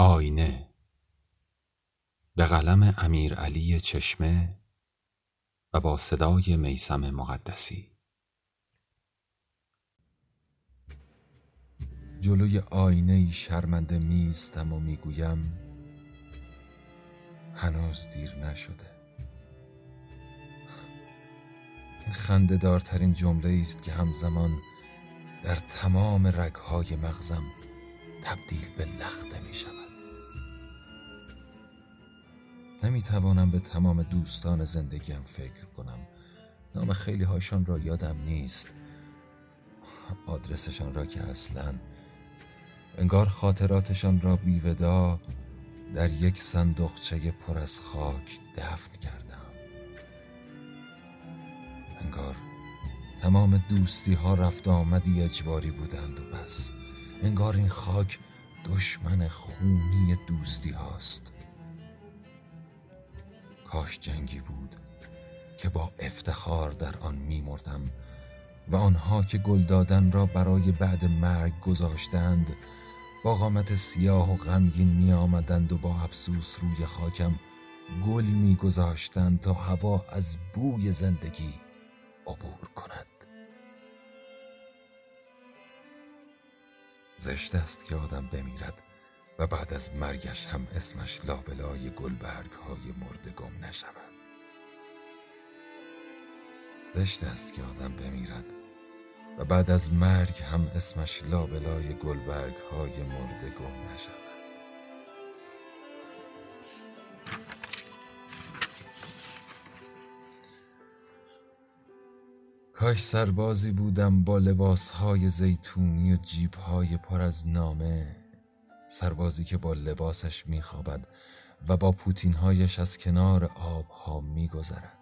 آینه. به قلم امیر علی چشمه و با صدای میسم مقدسی. جلوی آینه ای شرمنده میستم و می‌گویم هنوز دیر نشده. خنده دارترین جمله است که همزمان در تمام رگهای مغزم تبدیل به لخته می شود نمی توانم به تمام دوستان زندگیم فکر کنم. نام خیلی هاشان را یادم نیست. آدرسشان را که اصلا انگار خاطراتشان را بیودا در یک صندوقچه پر از خاک دفن کردم. انگار تمام دوستی ها رفت آمدی اجباری بودند و بس. انگار این خاک دشمن خونی دوستی هاست. کاش جنگی بود که با افتخار در آن میمردم و آنها که گل دادن را برای بعد مرگ گذاشتند با قامت سیاه و غمگین می آمدند و با افسوس روی خاکم گل می گذاشتند تا هوا از بوی زندگی عبور کند. زشت است که آدم بمیرد. و بعد از مرگش هم اسمش لابلای گلبرگ های مرده گم نشود. زشت است که آدم بمیرد و بعد از مرگ هم اسمش لابلای گلبرگ های مرده گم نشود. کاش سربازی بودم با لباسهای زیتونی و جیبهای پر از نامه. سربازی که با لباسش میخوابد و با پوتینهایش از کنار آبها میگذرد.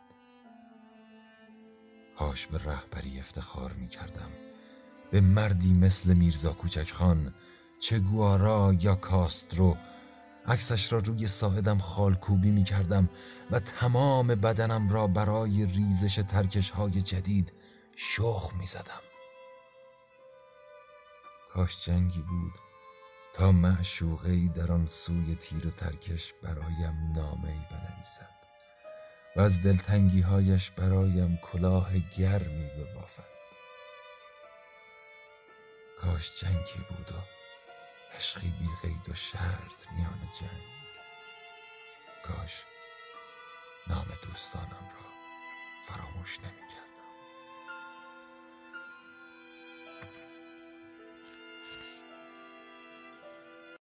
هاش به رهبری افتخار می‌کردم. به مردی مثل میرزا کوچک خان چه گوارا یا کاسترو عکسش را روی ساعدم خالکوبی می کردم و تمام بدنم را برای ریزش ترکش های جدید شخ می زدم. کاش جنگی بود. تا معشوقه ای در آن سوی تیر و ترکش برایم نامه ای بنویسد و از دلتنگی هایش برایم کلاه گرمی ببافد. کاش جنگی بود و عشقی بی قید و شرط میان جنگ. کاش نام دوستانم را فراموش نمی‌کرد.